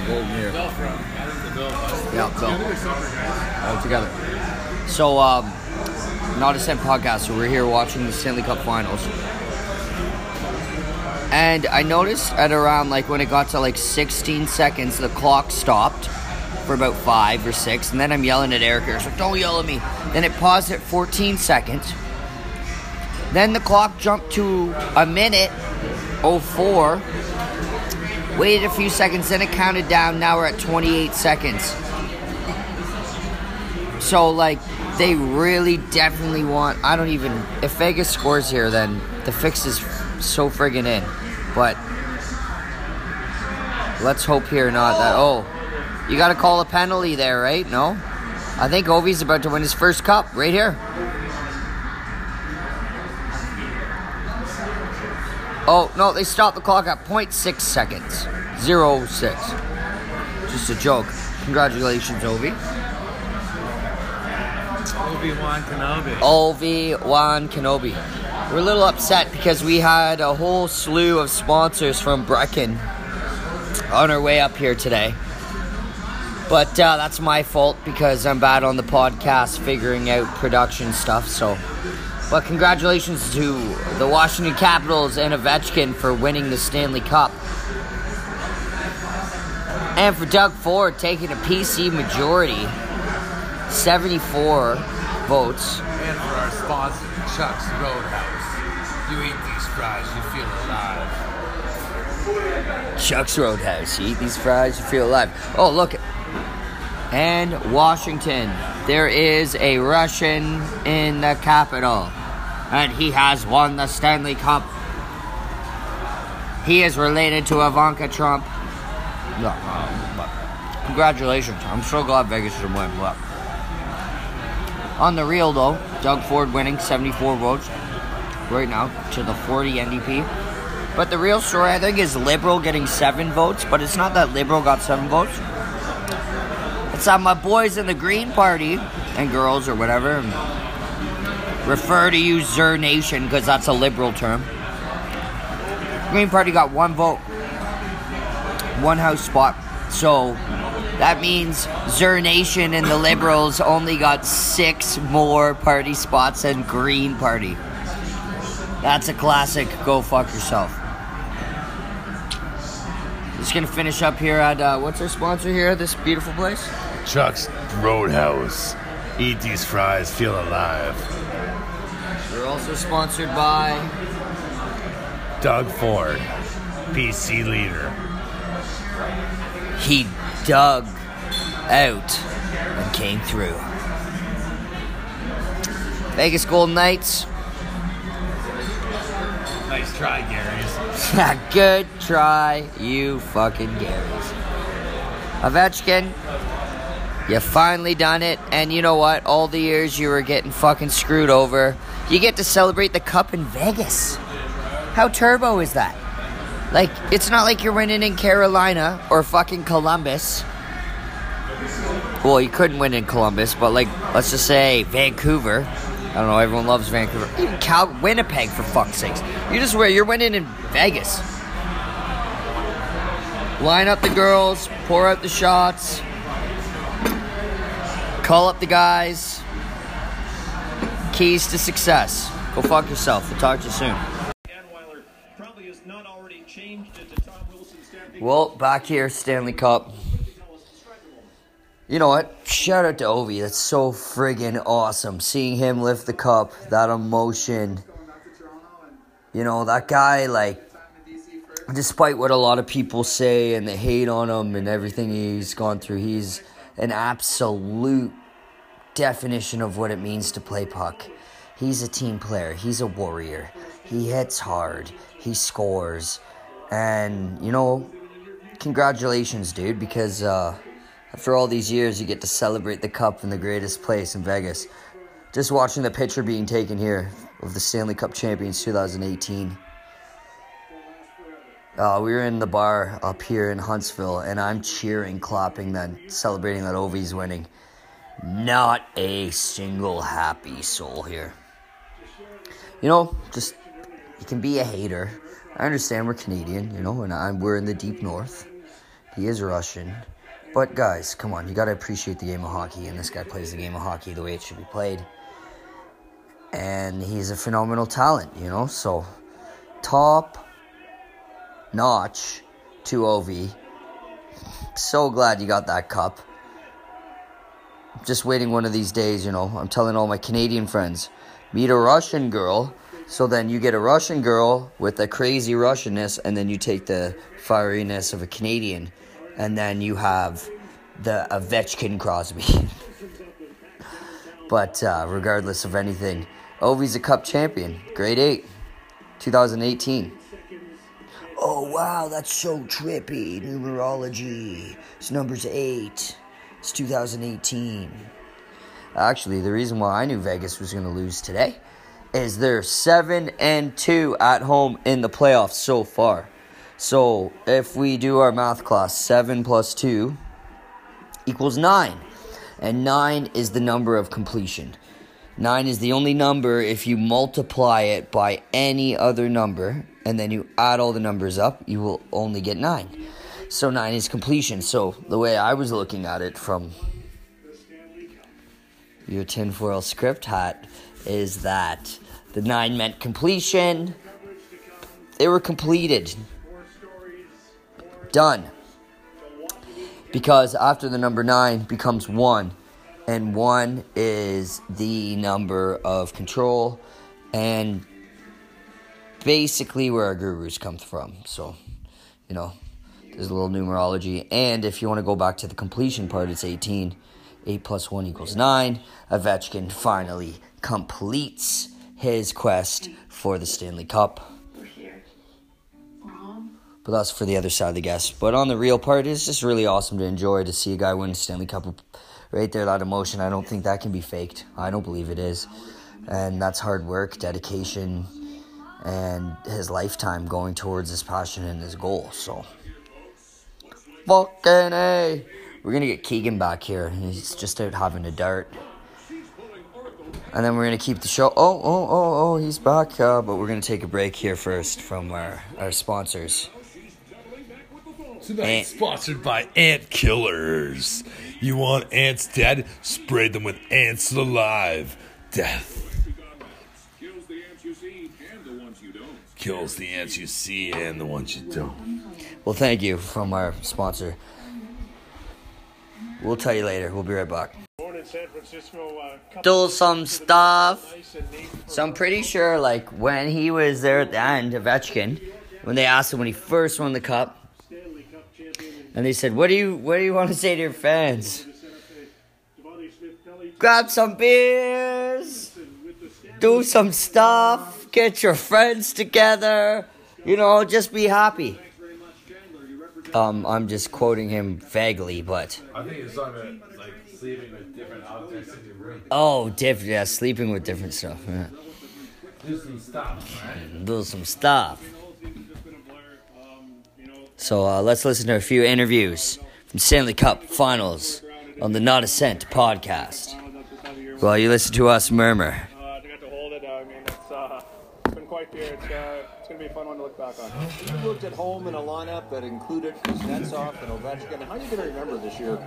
The golden year. Yeah, Bill. All together. So, um, not a cent podcast. So we're here watching the Stanley Cup Finals, and I noticed at around like when it got to like 16 seconds, the clock stopped for about five or six, and then I'm yelling at Eric. Eric's like, "Don't yell at me." Then it paused at 14 seconds. Then the clock jumped to a minute 04. Waited a few seconds, then it counted down. Now we're at 28 seconds. So, like, they really definitely want. I don't even. If Vegas scores here, then the fix is so friggin' in. But let's hope here not that. Oh, you gotta call a penalty there, right? No? I think Ovi's about to win his first cup right here. Oh, no, they stopped the clock at 0.6 seconds. Zero six. Just a joke. Congratulations, Ovi. Obi-Wan Kenobi. Obi-Wan Kenobi. We're a little upset because we had a whole slew of sponsors from Brecken on our way up here today. But uh, that's my fault because I'm bad on the podcast figuring out production stuff. So, but congratulations to the Washington Capitals and Ovechkin for winning the Stanley Cup. And for Doug Ford taking a PC majority, 74 votes. And for our sponsor, Chuck's Roadhouse. You eat these fries, you feel alive. Chuck's Roadhouse. You eat these fries, you feel alive. Oh, look. And Washington. There is a Russian in the capital. And he has won the Stanley Cup. He is related to Ivanka Trump. No, um, but congratulations. I'm so glad Vegas should win. But on the real, though, Doug Ford winning 74 votes right now to the 40 NDP. But the real story, I think, is Liberal getting seven votes. But it's not that Liberal got seven votes. It's that my boys in the Green Party and girls or whatever refer to you Zer Nation because that's a liberal term. Green Party got one vote, one house spot. So that means Zer Nation and the Liberals only got six more party spots than Green Party. That's a classic. Go fuck yourself. Just gonna finish up here at uh, what's our sponsor here? This beautiful place. Chuck's Roadhouse. Eat these fries, feel alive. We're also sponsored by Doug Ford, PC leader. He dug out and came through. Vegas Golden Knights. Nice try, Gary's. Good try, you fucking Garys. Ovechkin, you finally done it, and you know what? All the years you were getting fucking screwed over, you get to celebrate the cup in Vegas. How turbo is that? Like, it's not like you're winning in Carolina or fucking Columbus. Well, you couldn't win in Columbus, but like, let's just say Vancouver. I don't know. Everyone loves Vancouver. Even Cal, Winnipeg, for fuck's sakes. You just where you're winning in Vegas. Line up the girls, pour out the shots, call up the guys. Keys to success. Go fuck yourself. We'll talk to you soon. Well, back here, Stanley Cup. You know what? Shout out to Ovi. That's so friggin' awesome. Seeing him lift the cup, that emotion. You know, that guy, like, despite what a lot of people say and they hate on him and everything he's gone through, he's an absolute definition of what it means to play puck. He's a team player, he's a warrior. He hits hard, he scores. And, you know, congratulations, dude, because, uh, after all these years, you get to celebrate the cup in the greatest place in Vegas. Just watching the picture being taken here of the Stanley Cup champions 2018. Uh, we were in the bar up here in Huntsville, and I'm cheering, clapping, then celebrating that Ovi's winning. Not a single happy soul here. You know, just you can be a hater. I understand we're Canadian, you know, and I'm, we're in the deep north. He is Russian. But guys, come on, you gotta appreciate the game of hockey, and this guy plays the game of hockey the way it should be played. And he's a phenomenal talent, you know. So, top notch to OV. So glad you got that cup. Just waiting one of these days, you know. I'm telling all my Canadian friends, meet a Russian girl. So then you get a Russian girl with a crazy Russianness, and then you take the fieriness of a Canadian and then you have the Ovechkin Crosby. but uh, regardless of anything, Ovi's a Cup champion, grade eight, 2018. Oh wow, that's so trippy. Numerology. It's numbers eight. It's 2018. Actually, the reason why I knew Vegas was going to lose today is they're seven and two at home in the playoffs so far. So if we do our math class, 7 plus 2 equals 9. And 9 is the number of completion. 9 is the only number if you multiply it by any other number and then you add all the numbers up, you will only get 9. So 9 is completion. So the way I was looking at it from your tinfoil script hat is that the 9 meant completion. They were completed. Done. Because after the number 9 becomes 1, and 1 is the number of control and basically where our gurus come from. So, you know, there's a little numerology. And if you want to go back to the completion part, it's 18. 8 plus 1 equals 9. Ovechkin finally completes his quest for the Stanley Cup. But that's for the other side of the guess. But on the real part, it's just really awesome to enjoy to see a guy win Stanley Cup right there, that emotion. I don't think that can be faked. I don't believe it is. And that's hard work, dedication, and his lifetime going towards his passion and his goal. So, fucking A. We're going to get Keegan back here. He's just out having a dart. And then we're going to keep the show. Oh, oh, oh, oh, he's back. Uh, but we're going to take a break here first from our, our sponsors. Tonight, Ant- sponsored by Ant Killers. You want ants dead? Spray them with ants alive. Death Kills the ants you see and the ones you don't. Kills the ants you see and the ones you don't. Well, thank you from our sponsor. We'll tell you later. We'll be right back. Born in San Francisco, uh, Do some stuff. nice and neat for So I'm pretty sure, like when he was there at the end, of Ovechkin, when they asked him when he first won the cup, Stanley Cup champion and they said, "What do you What do you want to say to your fans? the Santa Fe. Devante Smith Pelly Grab some beers, with the Stanley do some stuff, get your friends together. You know, just be happy." Thanks very much, Chandler. You represent Um, I'm just quoting him vaguely, but I think it's talking about like sleeping with different objects in your room. oh, different. Yeah, sleeping with different stuff. Yeah. Do some stuff, right? Do some stuff. the whole season's just been a blur. You know, So uh, let's listen to a few interviews from Stanley Cup Finals on the Not a Cent podcast. I don't know if that's the time of year While you listen to us murmur. uh, to get to hold it. I mean, it's, uh, it's been quite the year. It's, uh, it's going to be a fun one to look back on. You looked at home in a lineup that included Kuznetsov and Ovechkin. How are you going to remember this year?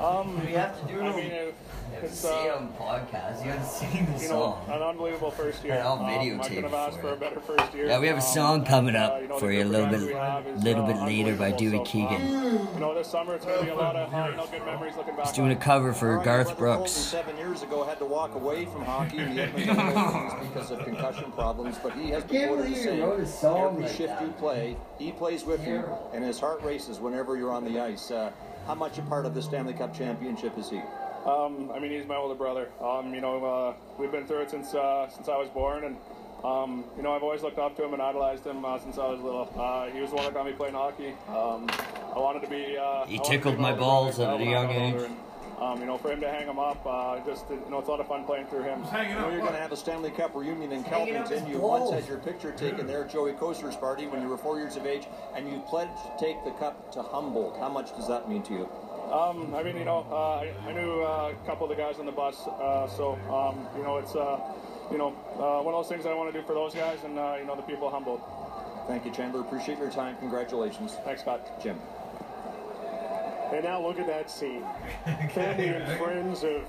Um, We have to do I mean, it, it's uh, podcast. You have to sing the you know an unbelievable first year. And I'll Um, I have for it. a better first year. Yeah, we have a Um, song coming up uh, you know, for you a little bit, guys we have is, little uh, bit later by Dewey. So, Keegan. You know, this summer it's going to be a lot of uh, you know, good memories looking back. He's doing a cover for Garth Brooks. seven years ago had to walk away from hockey because of concussion problems, but he has been quoted as saying, every shift you play, he plays with you, and his heart races whenever you're on the ice. Uh, how much a part of the Stanley Cup championship is he? Um, I mean, he's my older brother. Um, you know, uh, we've been through it since uh, since I was born, and um, you know, I've always looked up to him and idolized him uh, since I was little. Uh, he was the one that got me playing hockey. Um, I wanted to be. Uh, He I wanted to tickled my balls brother at a young age. and, um, you know, for him to hang him up, uh, just you know, it's a lot of fun playing through him. Hanging You know, you're going to have a Stanley Cup reunion in Kelvington. You once had your picture taken there at Joey Kocur's party when you were four years of age, and you pledged to take the cup to Humboldt. How much does that mean to you? Um, I mean, you know, uh, I, I knew uh, a couple of the guys on the bus, uh, so um, you know, it's uh, you know uh, one of those things I want to do for those guys and uh, you know the people Humboldt. Thank you, Chandler. Appreciate your time. Congratulations. Thanks, Scott. Jim. And now look at that scene. Family and friends have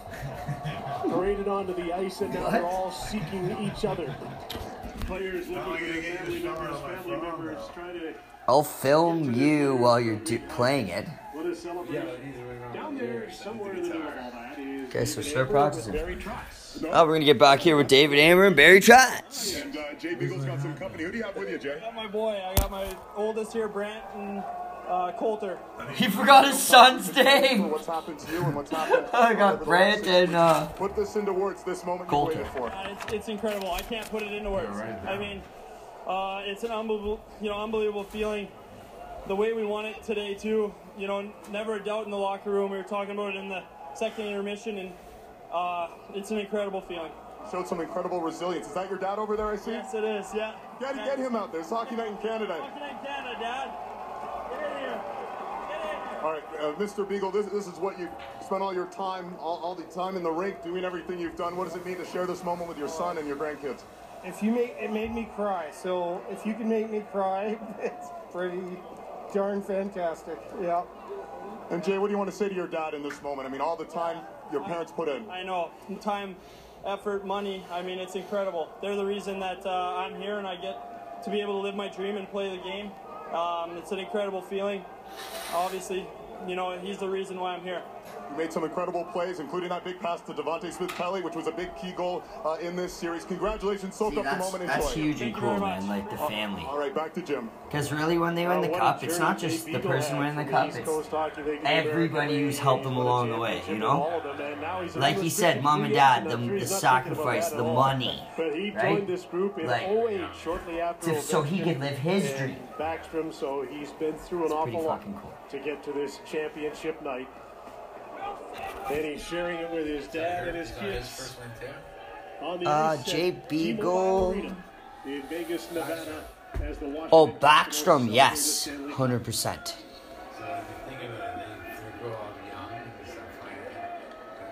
paraded onto the ice, and now they're all seeking each other. Players looking at their family members, family members trying to I'll film you while you're do- playing it. what a celebration. Down there, somewhere in the middle of all that is Okay, so David start Amber practicing. Barry Oh, we're gonna get back here with David Amber and Barry Trotz. And uh, Jay Beagle's got some company. Who do you have with you, Jay? I got my boy. I got my oldest here, Brant and uh, Coulter. He forgot his son's name. What's happened to you and what's happened? I got over the Brant and uh, Put this into words. This moment you Coulter. waited for. Uh, it's, it's incredible. I can't put it into words. Right I mean, uh, it's an unbelievable, you know, unbelievable feeling. The way we won it today too. You know, never a doubt in the locker room. We were talking about it in the second intermission, and uh, it's an incredible feeling. Showed some incredible resilience. Is that your dad over there? I see. Yes, it is. Yeah. Got to get him out there. It's Hockey Night in Canada. Fucking in Canada, Dad. Get in here. Get in here. All right, uh, Mr. Beagle, this, this is what you spent all your time, all, all the time in the rink, doing everything you've done. What does it mean to share this moment with your son and your grandkids? If you make it made me cry, so if you can make me cry, it's pretty darn fantastic. Yeah. And Jay, what do you want to say to your dad in this moment? I mean, all the time your parents put in. I know. Time, effort, money. I mean, it's incredible. They're the reason that uh, I'm here and I get to be able to live my dream and play the game. Um, it's an incredible feeling. Obviously, you know, he's the reason why I'm here. You made some incredible plays, including that big pass to Devante Smith Pelly, which was a big key goal uh, in this series. Congratulations, soak See, up the that's, moment. that's Enjoy. huge and Thank you cool, man. Like the family. All right, back to Jim. Because really, when they win the Uh, cup, it's not just the person had winning the cup. It's Coast Hockey League to everybody who's helped them along the way, you know? all of them, and now he's Like under he said, mom and dad, the, the he's not thinking about sacrifice, the money, But he right? joined this group in Like- 08, shortly after to, so he Ovechkin could live his and dream. Backstrom, so he's been through an It's awful lot cool. to get to this championship night. And he's sharing it with his dad and his Is that his kids. first win too? On the Uh, Jay Beagle. In Vegas, Nevada, as the Oh, Capitals Backstrom, yes, the Stanley Cup. hundred percent. So if you think of it, they, they grow up young and they start playing it.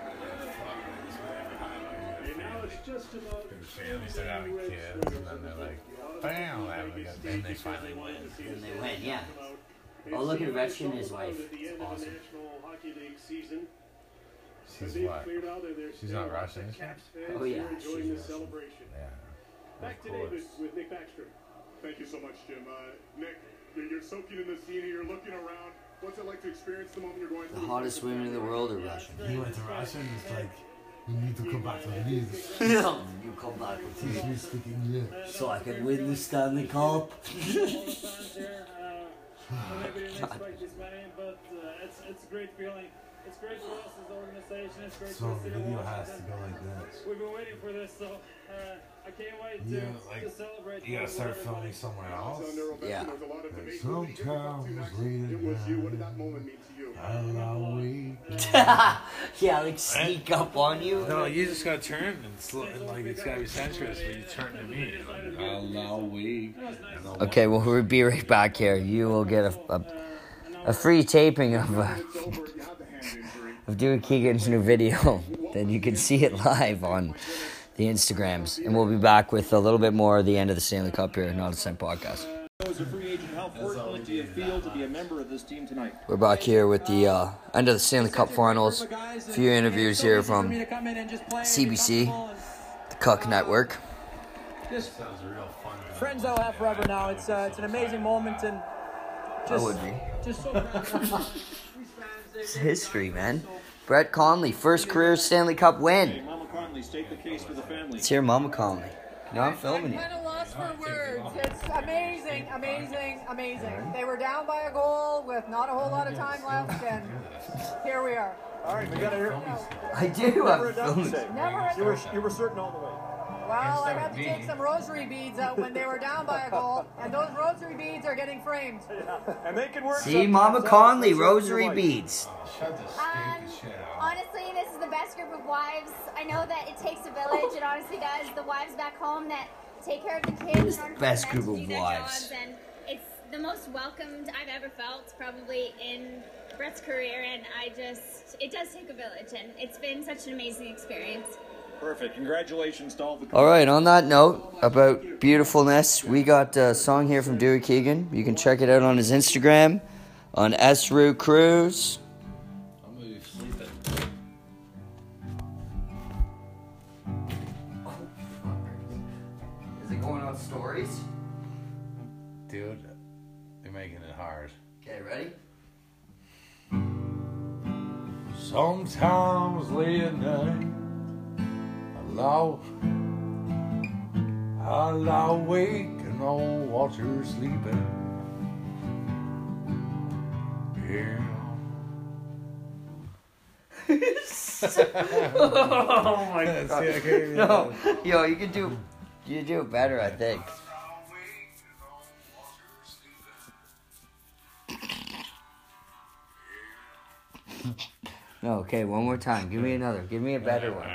And then they're fuck, man, this is whatever highlight. And now it's just about Family start having kids, and then they're like, bam, then they finally win. And they win, yeah. Oh, look at Ovechkin and his wife. It's awesome. Season. She's what? cleared out and She's still not Russian, is she? Caps fans Oh, yeah, enjoying she's this Russian. celebration. Yeah. Back to David with Nick Backstrom. Thank you so much, Jim. Uh, Nick, you're, you're soaking in the scene here. You're looking around. What's it like to experience the moment you're going The hottest women in the world are Russian. He went to Russia and it's like, you need to come back to the league. you come back with He's me. speaking English. So I can win the Stanley Cup. Maybe didn't expect this many, but uh, it's, it's a great feeling. It's great for us as an organization. It's great So for the the city of video has to go like this. We've been waiting for this, so uh, I can't wait to, Yeah, like, to celebrate. You gotta with start everybody. filming somewhere else. Yeah. There's a lot of debate. Some Who do you think it's up to towns next? leading It was you. What did down. that moment mean to you? Allow we yeah, like sneak up on you. No, you just gotta turn and, sl- and like it's gotta be sensuous when you turn to me. Like, allow we. Okay, well we'll be right back here. You will get a a, a free taping of uh, of Dewey Keegan's new video. then you can see it live on the Instagrams, and we'll be back with a little bit more at the end of the Stanley Cup here, not a Same podcast. As a free agent, how fortunate do you feel to be a member of this team tonight? We're back here with the uh, end of the Stanley Cup Finals. A few interviews here from CBC, the Cuck Network. Just sounds a real fun. friends I'll have forever now. It's uh, it's an amazing moment and just, would be. just so proud. It's history, man. Brett Connolly, first career Stanley Cup win. Mama Connolly, state the case for the family. Let's hear Mama Connolly. No, I'm filming you. kind of lost for words. It's amazing, amazing, amazing. They were down by a goal with not a whole lot of time left, and here we are. All right, we got to hear. I do. I'm a filming. Never. You were you were certain all the way. Well, I had to take some rosary beads out when they were down by a goal, and those rosary beads are getting framed. And they can work. See, Mama? Connolly, That's what you rosary like. beads. Um, honestly, this is the best group of wives. I know that it takes a village. It honestly does. The wives back home that take care of the kids. in order for best group of wives. jobs, and it's the most welcomed I've ever felt, probably in Brett's career. And I just, it does take a village, and it's been such an amazing experience. Perfect. Congratulations to all the. All right, on that note about beautifulness, we got a song here from Dewey Keegan. You can check it out on his Instagram, on Esru Cruz. I lie, I lie awake and I'll watch her sleeping. Yeah. oh my god. No, yo, you can do, you do better, I think. No, okay, one more time. Give me another. Give me a better one.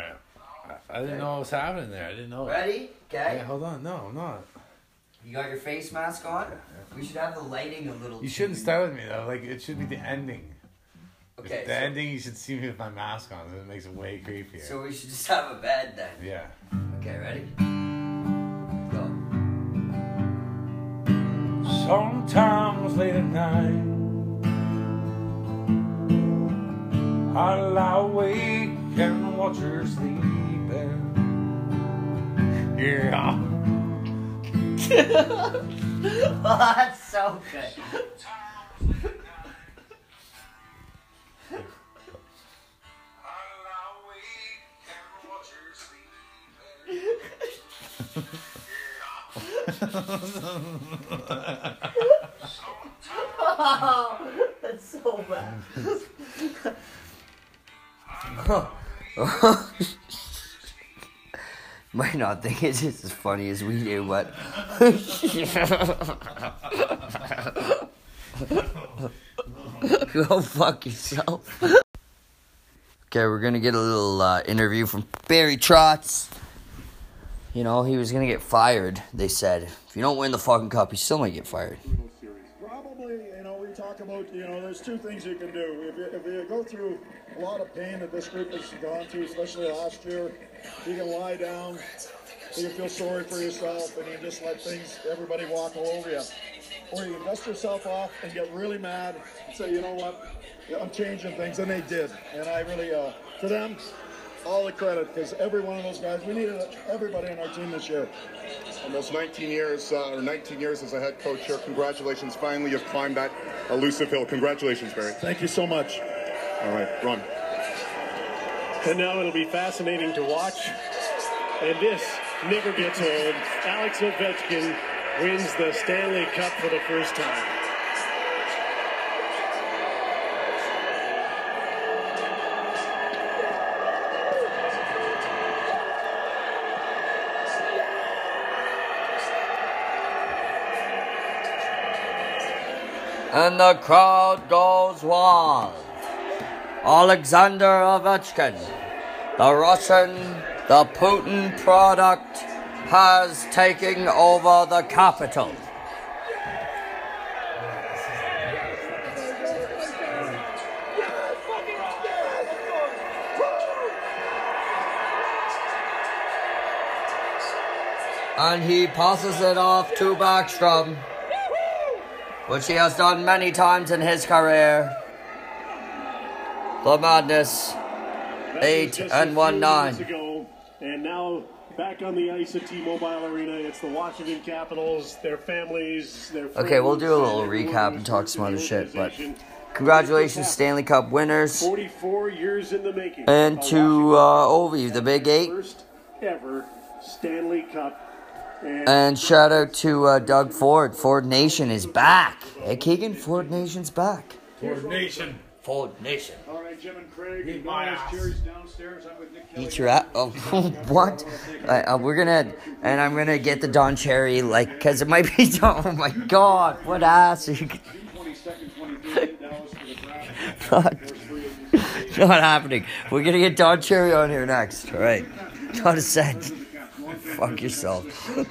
I, didn't know what was happening there. I didn't know. Ready? Okay. Yeah, hold on. No, I'm not. You got your face mask on? We should have the lighting a little. You shouldn't start with me though. Like it should be the mm. ending. Okay, If the so- ending, you should see me with my mask on. It makes it way creepier. So we should just have a bed then. yeah. Okay, ready? Go. Sometimes late at night, I lie awake and watch her sleeping. Yeah. oh, that's so good. oh, that's so bad. Might not think it's just as funny as we do, but. Go fuck yourself. Okay, we're gonna get a little uh, interview from Barry Trotz. You know, he was gonna get fired, they said. If you don't win the fucking cup, you still might get fired. Talk about, you know, there's two things you can do. If you, if you go through a lot of pain that this group has gone through, especially last year, you can lie down, you can feel sorry for yourself, and you just let things, everybody walk all over you. Or you dust yourself off and get really mad and say, you know what, I'm changing things, and they did. And I really, uh, to them, all the credit, because every one of those guys, we needed everybody on our team this year. Almost 19 years, uh, or 19 years as a head coach here. Congratulations. Finally, you've climbed that elusive hill. Congratulations, Barry. Thank you so much. All right, Ron. And now it'll be fascinating to watch. And this never gets old. Alex Ovechkin wins the Stanley Cup for the first time. And the crowd goes wild. Alexander Ovechkin, the Russian, the Putin product, has taken over the capital. And he passes it off to Backstrom, which he has done many times in his career. The Madness, eight and 1 9. ago, and now back on the ice at T-Mobile Arena, it's the Washington Capitals, their families, their friends, Okay, we'll do a little recap and talk some other shit, but congratulations, Stanley Cup winners. 44 years in the making. And to uh, Ovi, the Big Eight. first ever Stanley Cup. And And shout out to uh, Doug Ford. Ford Nation is back. Hey, Keegan, Ford Nation's back. Ford Nation. Ford Nation. All right, Jim and Craig, Eat and my ass. Cherries downstairs. I'm with Nick Kelly. Eat your ass. Oh, what? Uh, uh, we're gonna, and I'm gonna get the Don Cherry, like, cause it might be. Don, Oh my God, what ass? Are you, 22nd, 23rd, Dallas for not, not happening. We're gonna get Don Cherry on here next. All right, not a cent. Fuck yourself.